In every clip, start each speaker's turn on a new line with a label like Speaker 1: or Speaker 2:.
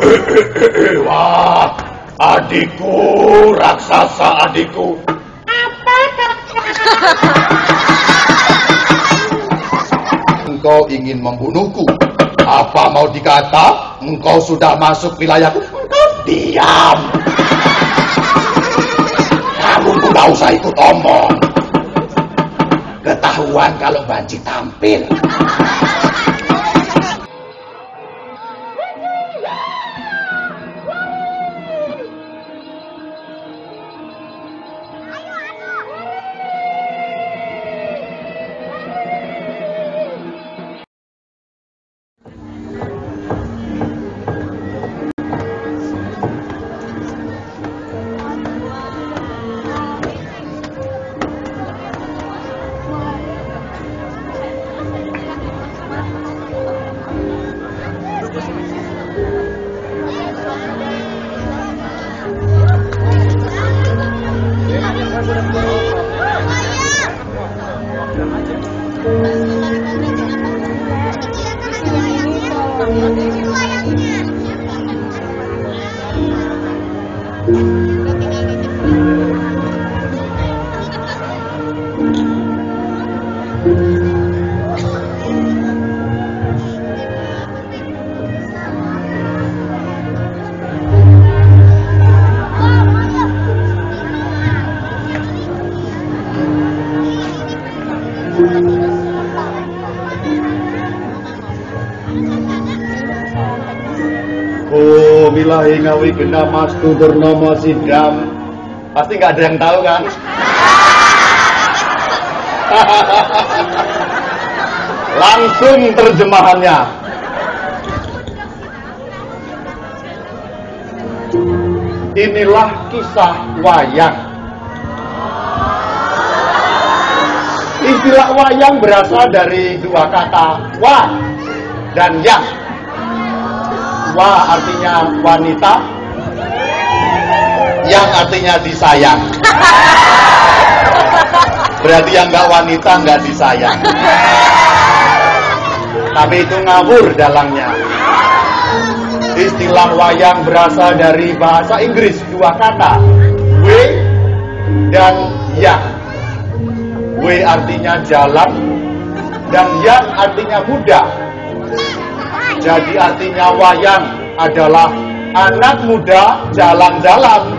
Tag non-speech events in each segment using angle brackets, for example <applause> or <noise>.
Speaker 1: <laughs> Wah, adikku, raksasa adikku. Engkau ingin membunuhku. Apa mau dikata? Engkau sudah masuk wilayahku. Engkau diam. Kamu tidak usah ikut omong. Ketahuan kalau banci tampil. Oh, bilahi ngawi mas tu bernama Sidam. Pasti nggak ada yang tahu kan? <laughs> Langsung terjemahannya. Inilah kisah wayang. Istilah wayang berasal dari dua kata wa dan yang. Wa artinya wanita, yang artinya disayang. Berarti yang nggak wanita nggak disayang. Tapi itu ngawur dalangnya. Istilah wayang berasal dari bahasa Inggris dua kata, w dan yang. W artinya jalan dan yang artinya muda. Jadi artinya wayang adalah anak muda jalan-jalan.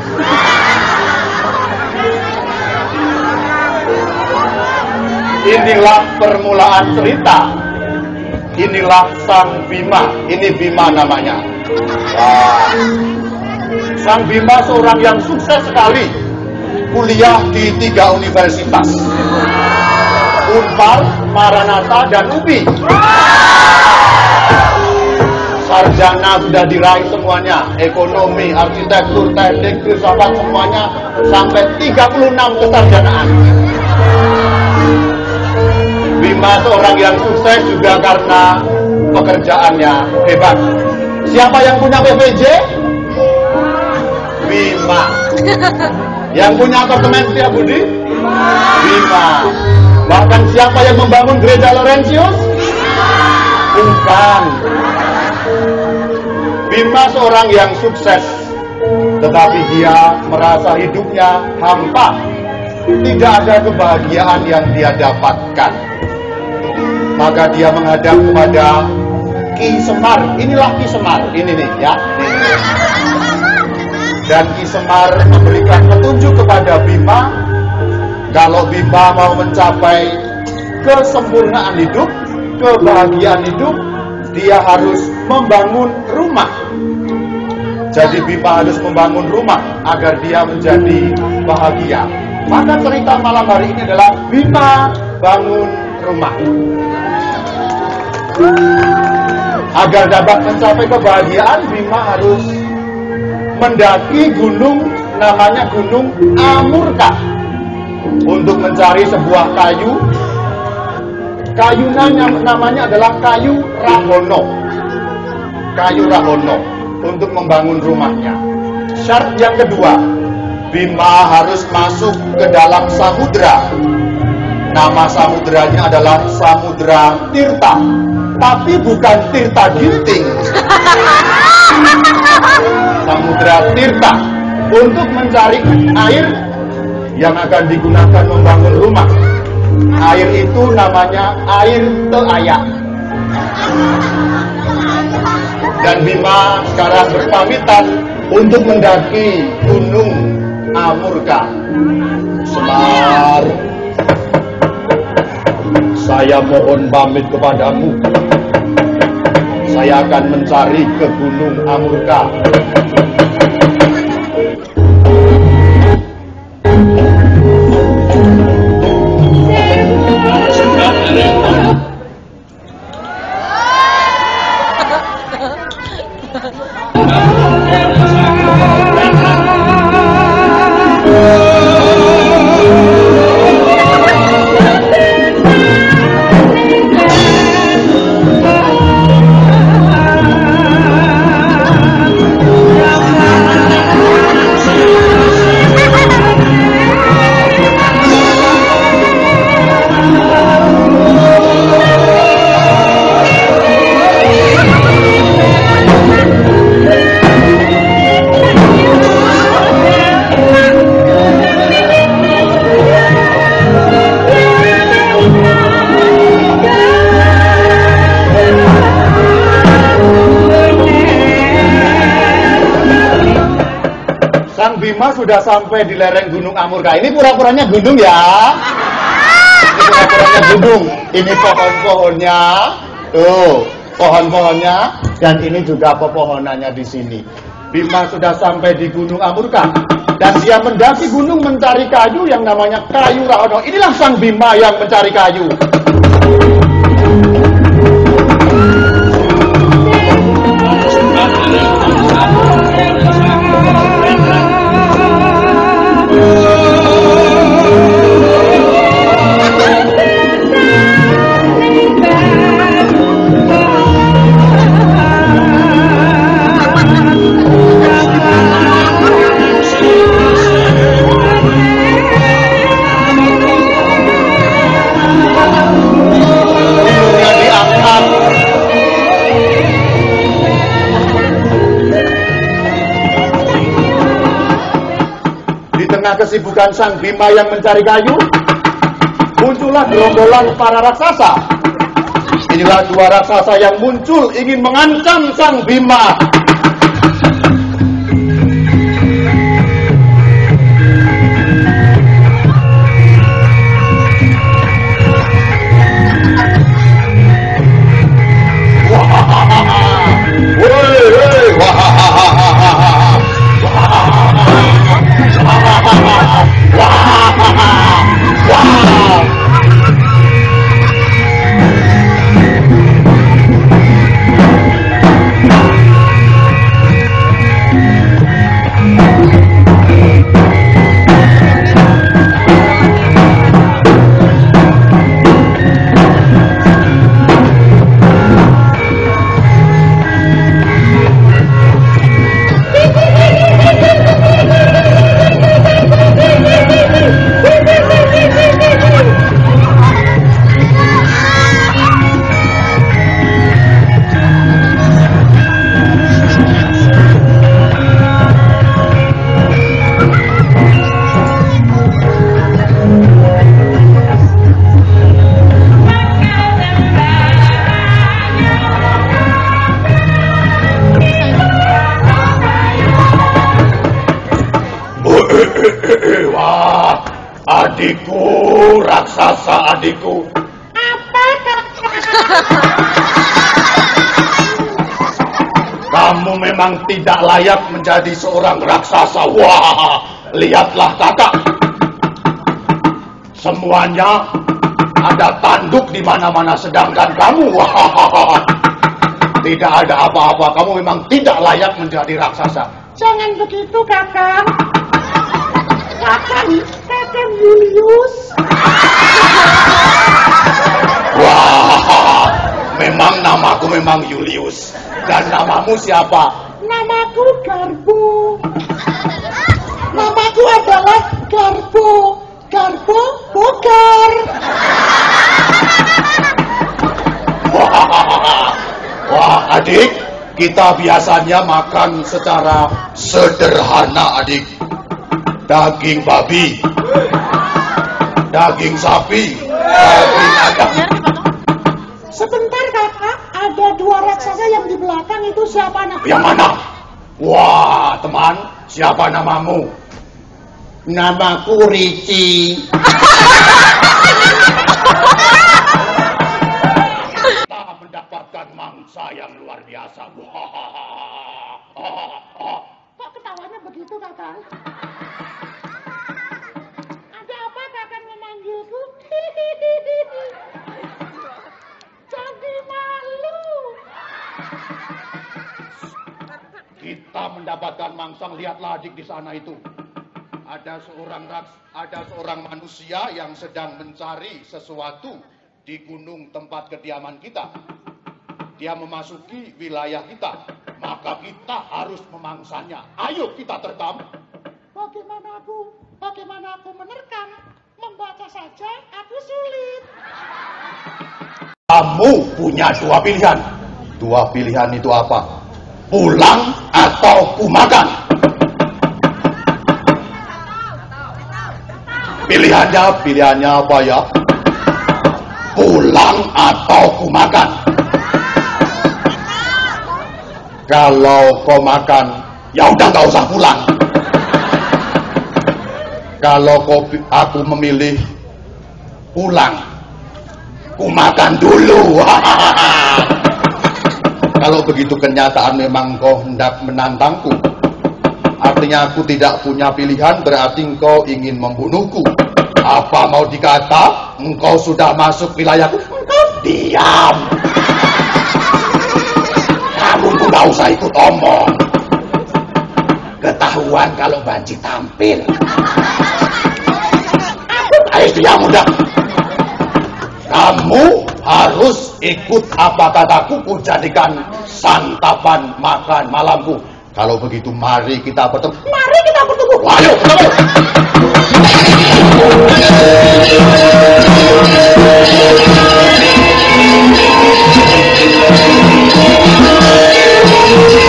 Speaker 1: Inilah permulaan cerita. Inilah Sang Bima. Ini Bima namanya. Sang Bima seorang yang sukses sekali. Kuliah di tiga universitas. Unpar, Maranatha, dan UPI sarjana sudah diraih semuanya. Ekonomi, arsitektur, teknik, filsafat semuanya sampai 36 kesarjanaan. Bima seorang yang sukses juga karena pekerjaannya hebat. Siapa yang punya PVJ? Bima yang punya apartemen setiap budi? Bima bahkan siapa yang membangun gereja Laurentius? bukan Bima seorang yang sukses, tetapi dia merasa hidupnya hampa. Tidak ada kebahagiaan yang dia dapatkan. Maka dia menghadap kepada Ki Semar. Inilah Ki Semar. Ini nih ya. Dan Ki Semar memberikan petunjuk kepada Bima. Kalau Bima mau mencapai kesempurnaan hidup, kebahagiaan hidup, dia harus membangun rumah. Jadi Bima harus membangun rumah agar dia menjadi bahagia. Maka cerita malam hari ini adalah Bima bangun rumah. Agar dapat mencapai kebahagiaan, Bima harus mendaki gunung namanya Gunung Amurka untuk mencari sebuah kayu Kayunya namanya adalah kayu rahono. Kayu rahono untuk membangun rumahnya. Syarat yang kedua, Bima harus masuk ke dalam samudra. Nama samudranya adalah Samudra Tirta. Tapi bukan Tirta Ginting. <laughs> tirta untuk mencari air yang akan digunakan membangun rumah. Air itu namanya air teayak. Dan Bima sekarang berpamitan untuk mendaki Gunung Amurka. Semar, saya mohon pamit kepadamu. Saya akan mencari ke Gunung Amurka. Sudah sampai di lereng Gunung Amurka. Ini pura-puranya gunung ya. Ini pura-puranya gunung. Ini pohon-pohonnya. Tuh, pohon-pohonnya. Dan ini juga pepohonannya di sini. Bima sudah sampai di Gunung Amurka. Dan dia mendaki gunung mencari kayu yang namanya kayu Rahono. Inilah Sang Bima yang mencari kayu. Tengah kesibukan Sang Bima yang mencari kayu, muncullah gerombolan para raksasa. Inilah dua raksasa yang muncul ingin mengancam Sang Bima. Memang tidak layak menjadi seorang raksasa. Wah, lihatlah kakak. Semuanya ada tanduk di mana-mana sedangkan kamu. Wah, tidak ada apa-apa. Kamu memang tidak layak menjadi raksasa.
Speaker 2: Jangan begitu, Kakang. Kakang, Kakang Julius.
Speaker 1: Wah, memang namaku memang Julius. Dan namamu siapa?
Speaker 2: Namaku Garbo. Namaku adalah. Garbo Bokar.
Speaker 1: Wah, <laughs> wah adik, Kita biasanya makan secara sederhana, adik. Daging babi, daging sapi, daging ayam.
Speaker 2: Sebentar kakak, ada dua raksasa yang di belakang itu siapa nak?
Speaker 1: Yang mana? Wah, teman, siapa namamu?
Speaker 3: Namaku Ricci. <laughs>
Speaker 1: mangsa, lihatlah adik di sana itu. Ada seorang raks, ada seorang manusia yang sedang mencari sesuatu di gunung tempat kediaman kita. Dia memasuki wilayah kita, maka kita harus memangsanya. Ayo kita terkam.
Speaker 2: Bagaimana aku? Bagaimana aku menerkam? Membaca saja aku sulit.
Speaker 1: Kamu punya dua pilihan. Dua pilihan itu apa? Pulang atau kumakan. Pilihannya, pilihannya apa ya? Pulang atau kumakan. Kalau kau makan, ya udah nggak usah pulang. Kalau kau, aku memilih pulang, ku makan dulu. <laughs> Kalau begitu kenyataan memang kau hendak menantangku. Artinya aku tidak punya pilihan berarti engkau ingin membunuhku. Apa mau dikata? Engkau sudah masuk wilayahku. Diam. Kamu tidak usah ikut omong. Ketahuan kalau banci tampil. Ayo diam udah. Kamu harus ikut apa kataku ku jadikan santapan makan malamku. Kalau begitu mari kita bertemu.
Speaker 2: Mari kita bertemu.
Speaker 1: Ayo bertemu.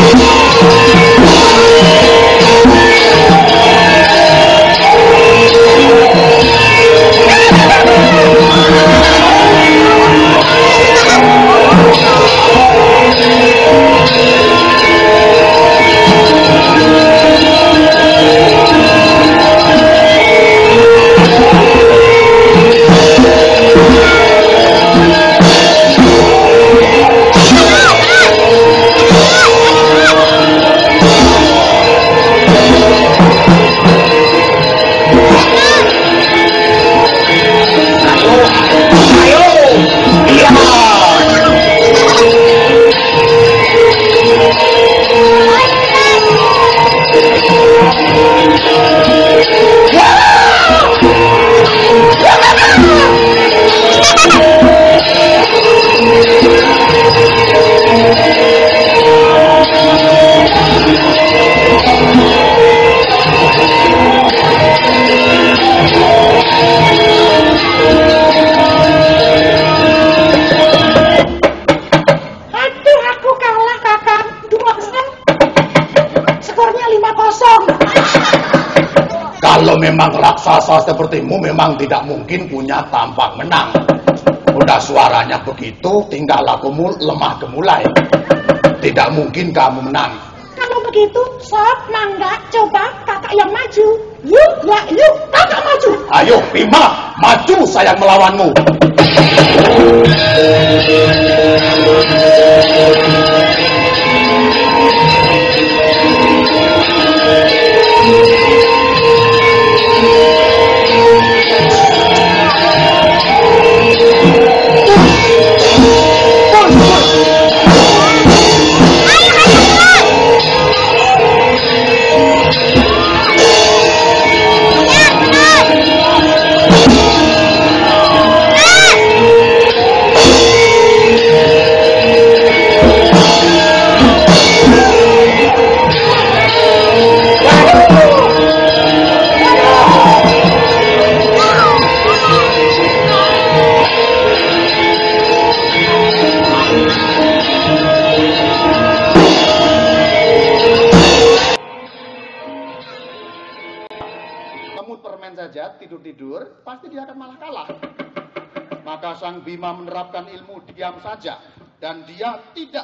Speaker 2: Aduh,
Speaker 1: memang tidak mungkin punya tampak menang. Udah suaranya begitu, tinggal lakumu lemah gemulai. Tidak mungkin kamu menang.
Speaker 2: Kalau begitu, sob, mangga, coba kakak yang maju. Yuk, ya, yuk, kakak maju.
Speaker 1: Ayo, Bima, maju sayang melawanmu.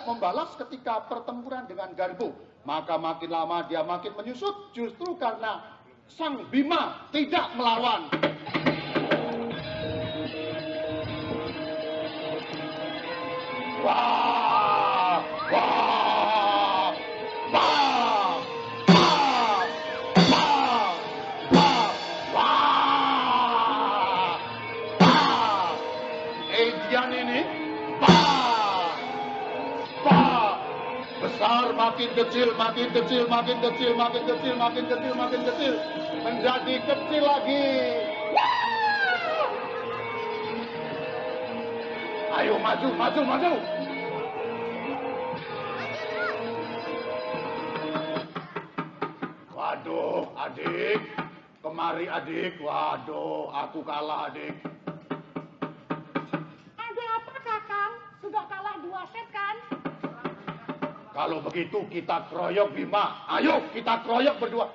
Speaker 1: Membalas ketika pertempuran dengan Garbo. Maka makin lama dia makin menyusut justru karena Sang Bima tidak melawan. Wah! Kecil, makin kecil, makin kecil, makin kecil, makin kecil, makin kecil, menjadi kecil lagi. Ayo maju, maju, maju. Waduh, adik. Kemari adik. Waduh, aku kalah adik. Kalau begitu kita keroyok Bima. Ayo kita keroyok berdua.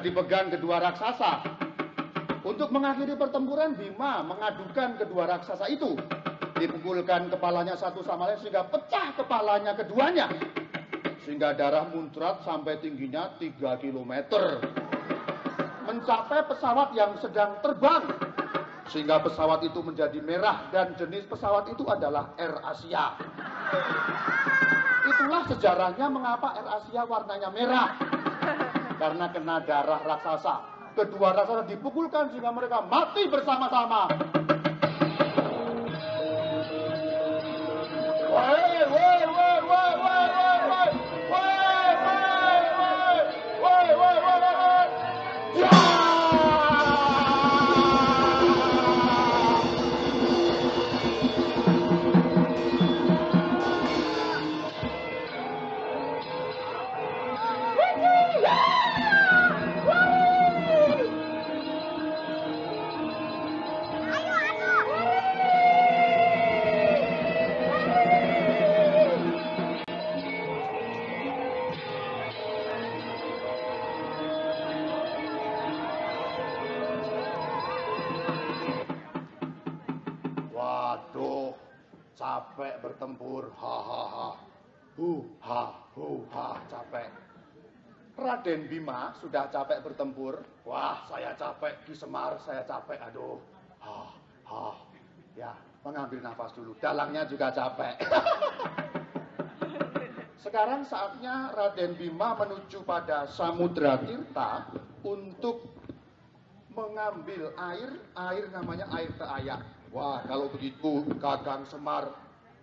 Speaker 1: Dipegang kedua raksasa. Untuk mengakhiri pertempuran, Bima mengadukan kedua raksasa itu. Dipukulkan kepalanya satu sama lain sehingga pecah kepalanya keduanya. Sehingga darah muncrat sampai tingginya 3 km. Mencapai pesawat yang sedang terbang. Sehingga pesawat itu menjadi merah dan jenis pesawat itu adalah Air Asia. Itulah sejarahnya mengapa Air Asia warnanya merah karena kena darah raksasa. Kedua raksasa dipukulkan sehingga mereka mati bersama-sama. Woi, woi, woi, Sudah capek bertempur. Wah, saya capek. Ki Semar, saya capek. Aduh. Ha ha. Ya, mengambil nafas dulu. Dalangnya juga capek. <laughs> Sekarang saatnya Raden Bima menuju pada Samudra Tirta untuk mengambil air, air namanya air teayak. Wah, kalau begitu Kakang Semar,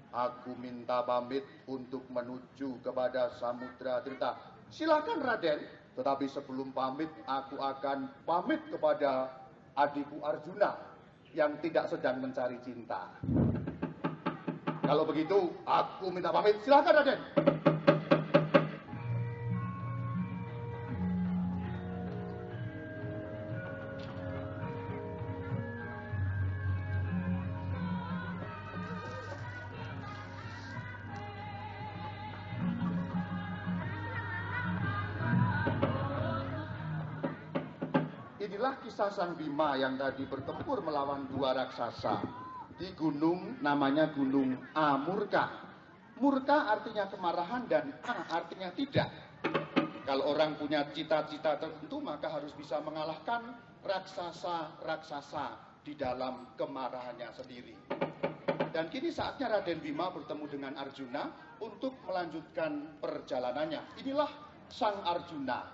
Speaker 1: aku minta pamit untuk menuju kepada Samudra Tirta. Silakan Raden, tetapi sebelum pamit aku akan pamit kepada adikku Arjuna yang tidak sedang mencari cinta. Kalau begitu, aku minta pamit. Silakan Raden. Sang Bima yang tadi bertempur melawan dua raksasa di gunung namanya Gunung Amurka. Murka artinya kemarahan dan A artinya tidak. Kalau orang punya cita-cita tertentu maka harus bisa mengalahkan raksasa-raksasa di dalam kemarahannya sendiri. Dan kini saatnya Raden Bima bertemu dengan Arjuna untuk melanjutkan perjalanannya. Inilah Sang Arjuna.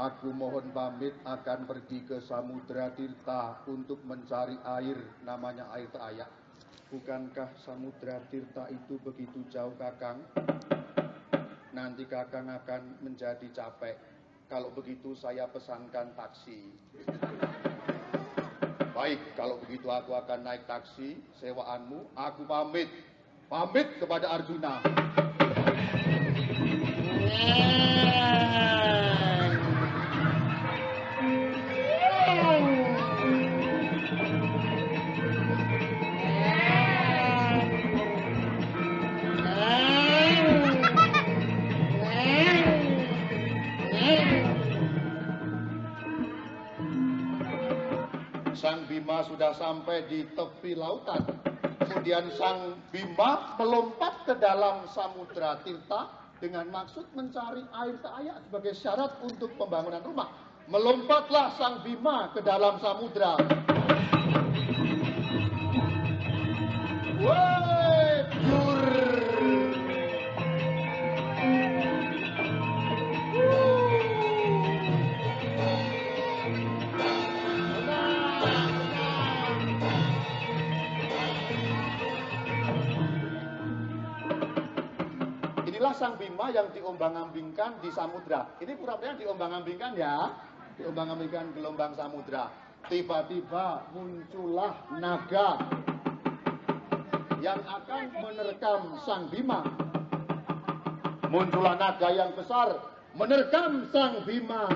Speaker 1: Aku mohon pamit akan pergi ke Samudra Tirta untuk mencari air, namanya air Ayak. Bukankah Samudra Tirta itu begitu jauh Kakang? Nanti Kakang akan menjadi capek. Kalau begitu saya pesankan taksi. Baik, kalau begitu aku akan naik taksi sewaanmu. Aku pamit. Pamit kepada Arjuna. Sang sampai di tepi lautan. Kemudian Sang Bima melompat ke dalam samudra Tirta dengan maksud mencari air ayak sebagai syarat untuk pembangunan rumah. Melompatlah Sang Bima ke dalam samudra. Woi, Inilah sang Bima yang diombang-ambingkan di samudra. Ini pura-pura diombang-ambingkan ya. Diombang-ambingkan gelombang samudra. Tiba-tiba muncullah naga yang akan menerkam sang Bima. Muncullah naga yang besar menerkam sang Bima.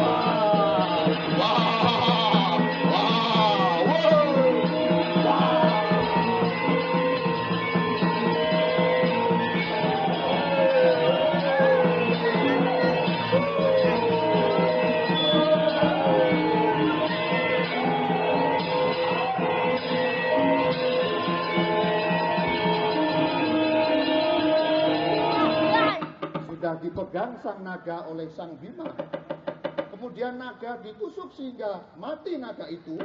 Speaker 1: Wah, sudah dipegang sang naga oleh sang Bima. Kemudian naga ditusuk sehingga mati naga itu.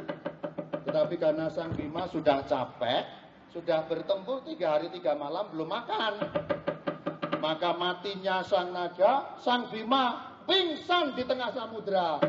Speaker 1: Tetapi karena sang Bima sudah capek, sudah bertempur tiga hari tiga malam belum makan. Maka matinya sang naga, sang Bima pingsan di tengah samudra.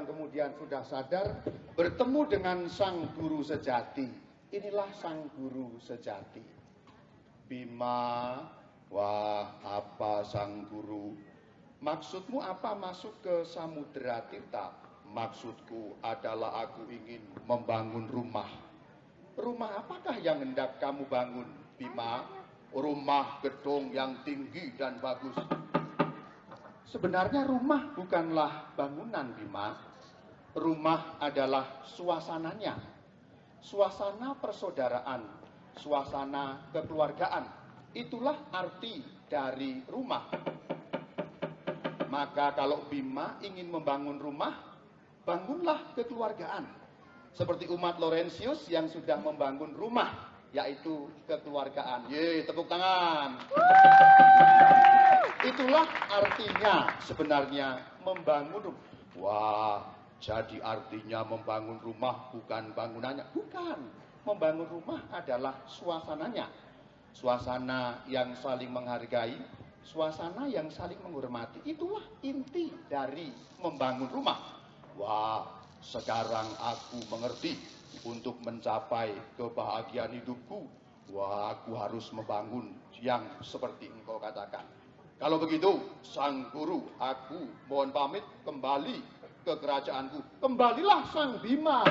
Speaker 1: Yang kemudian sudah sadar bertemu dengan sang guru sejati. Inilah sang guru sejati. Bima, wah apa sang guru? Maksudmu apa masuk ke Samudra Tirta? Maksudku adalah aku ingin membangun rumah. Rumah apakah yang hendak kamu bangun, Bima? Rumah gedung yang tinggi dan bagus. Sebenarnya rumah bukanlah bangunan, Bima. Rumah adalah suasananya. Suasana persaudaraan, suasana kekeluargaan. Itulah arti dari rumah. Maka kalau Bima ingin membangun rumah, bangunlah kekeluargaan. Seperti umat Laurentius yang sudah membangun rumah, yaitu kekeluargaan. Ye, tepuk tangan. Itulah artinya sebenarnya membangun rumah. Wah, jadi artinya membangun rumah bukan bangunannya. Bukan. Membangun rumah adalah suasananya. Suasana yang saling menghargai, suasana yang saling menghormati. Itulah inti dari membangun rumah. Wah, sekarang aku mengerti untuk mencapai kebahagiaan hidupku. Wah, aku harus membangun yang seperti engkau katakan. Kalau begitu, sang guru, aku mohon pamit kembali ke kerajaanku. Kembalilah sang Bima.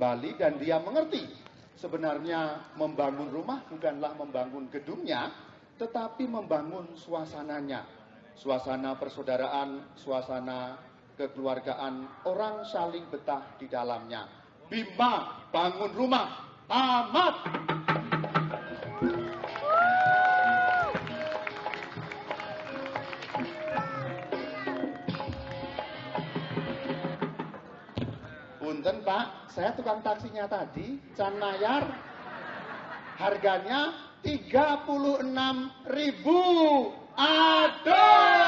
Speaker 1: Kembali dan dia mengerti sebenarnya membangun rumah bukanlah membangun gedungnya, tetapi membangun suasananya. Suasana persaudaraan, suasana kekeluargaan, orang saling betah di dalamnya. Bima bangun rumah, tamat. Punten Pak, saya tukang taksinya tadi, Can Mayar. Harganya 36 ribu. Aduh.